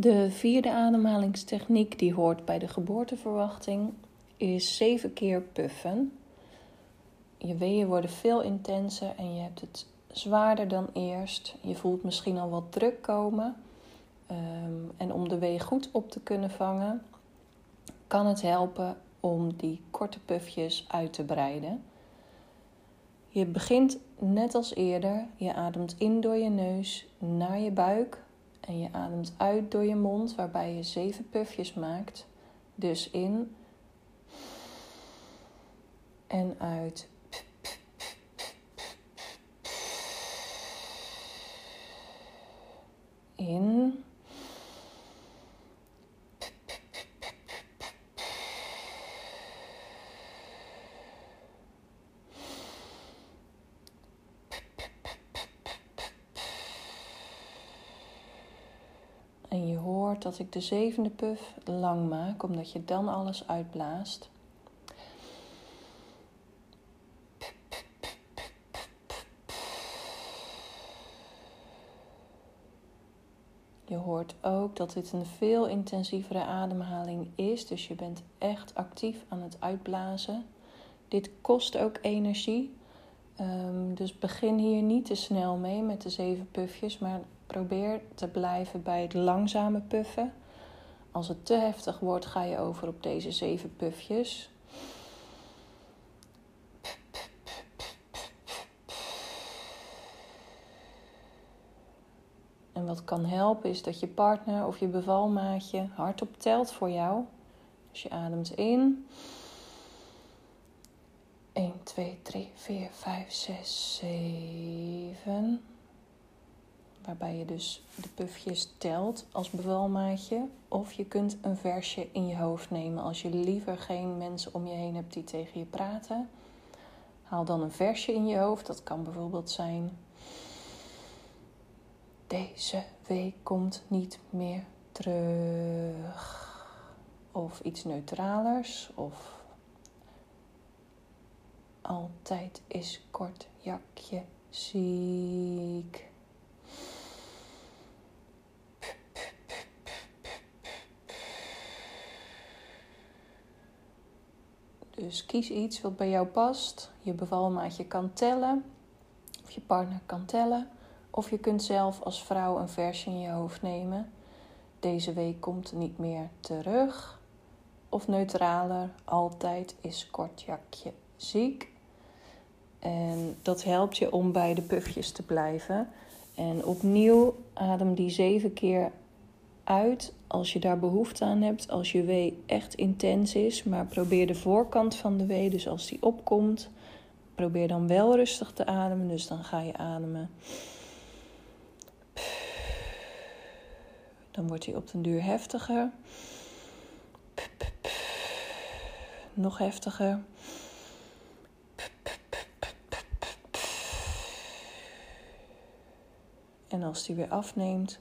De vierde ademhalingstechniek die hoort bij de geboorteverwachting is zeven keer puffen. Je weeën worden veel intenser en je hebt het zwaarder dan eerst. Je voelt misschien al wat druk komen. Ehm, en om de wee goed op te kunnen vangen, kan het helpen om die korte pufjes uit te breiden. Je begint net als eerder. Je ademt in door je neus naar je buik en je ademt uit door je mond, waarbij je zeven pufjes maakt. Dus in en uit. In. Dat ik de zevende puff lang maak, omdat je dan alles uitblaast. Je hoort ook dat dit een veel intensievere ademhaling is, dus je bent echt actief aan het uitblazen. Dit kost ook energie, um, dus begin hier niet te snel mee met de zeven puffjes, maar probeer te blijven bij het langzame puffen. Als het te heftig wordt, ga je over op deze zeven puffjes. En wat kan helpen is dat je partner of je bevalmaatje hardop telt voor jou. Dus je ademt in. 1, 2, 3, 4, 5, 6, 7. Waarbij je dus de pufjes telt als bevalmaatje. Of je kunt een versje in je hoofd nemen als je liever geen mensen om je heen hebt die tegen je praten. Haal dan een versje in je hoofd. Dat kan bijvoorbeeld zijn deze week komt niet meer terug. Of iets neutralers. Of altijd is kort jakje ziek. Dus kies iets wat bij jou past. Je bevalmaatje kan tellen. Of je partner kan tellen. Of je kunt zelf als vrouw een versje in je hoofd nemen. Deze week komt niet meer terug. Of neutraler, altijd is kort jakje ziek. En dat helpt je om bij de pufjes te blijven. En opnieuw adem die zeven keer uit als je daar behoefte aan hebt. Als je wee echt intens is. Maar probeer de voorkant van de wee, dus als die opkomt, probeer dan wel rustig te ademen. Dus dan ga je ademen. Dan wordt hij op den duur heftiger. Nog heftiger. En als die weer afneemt,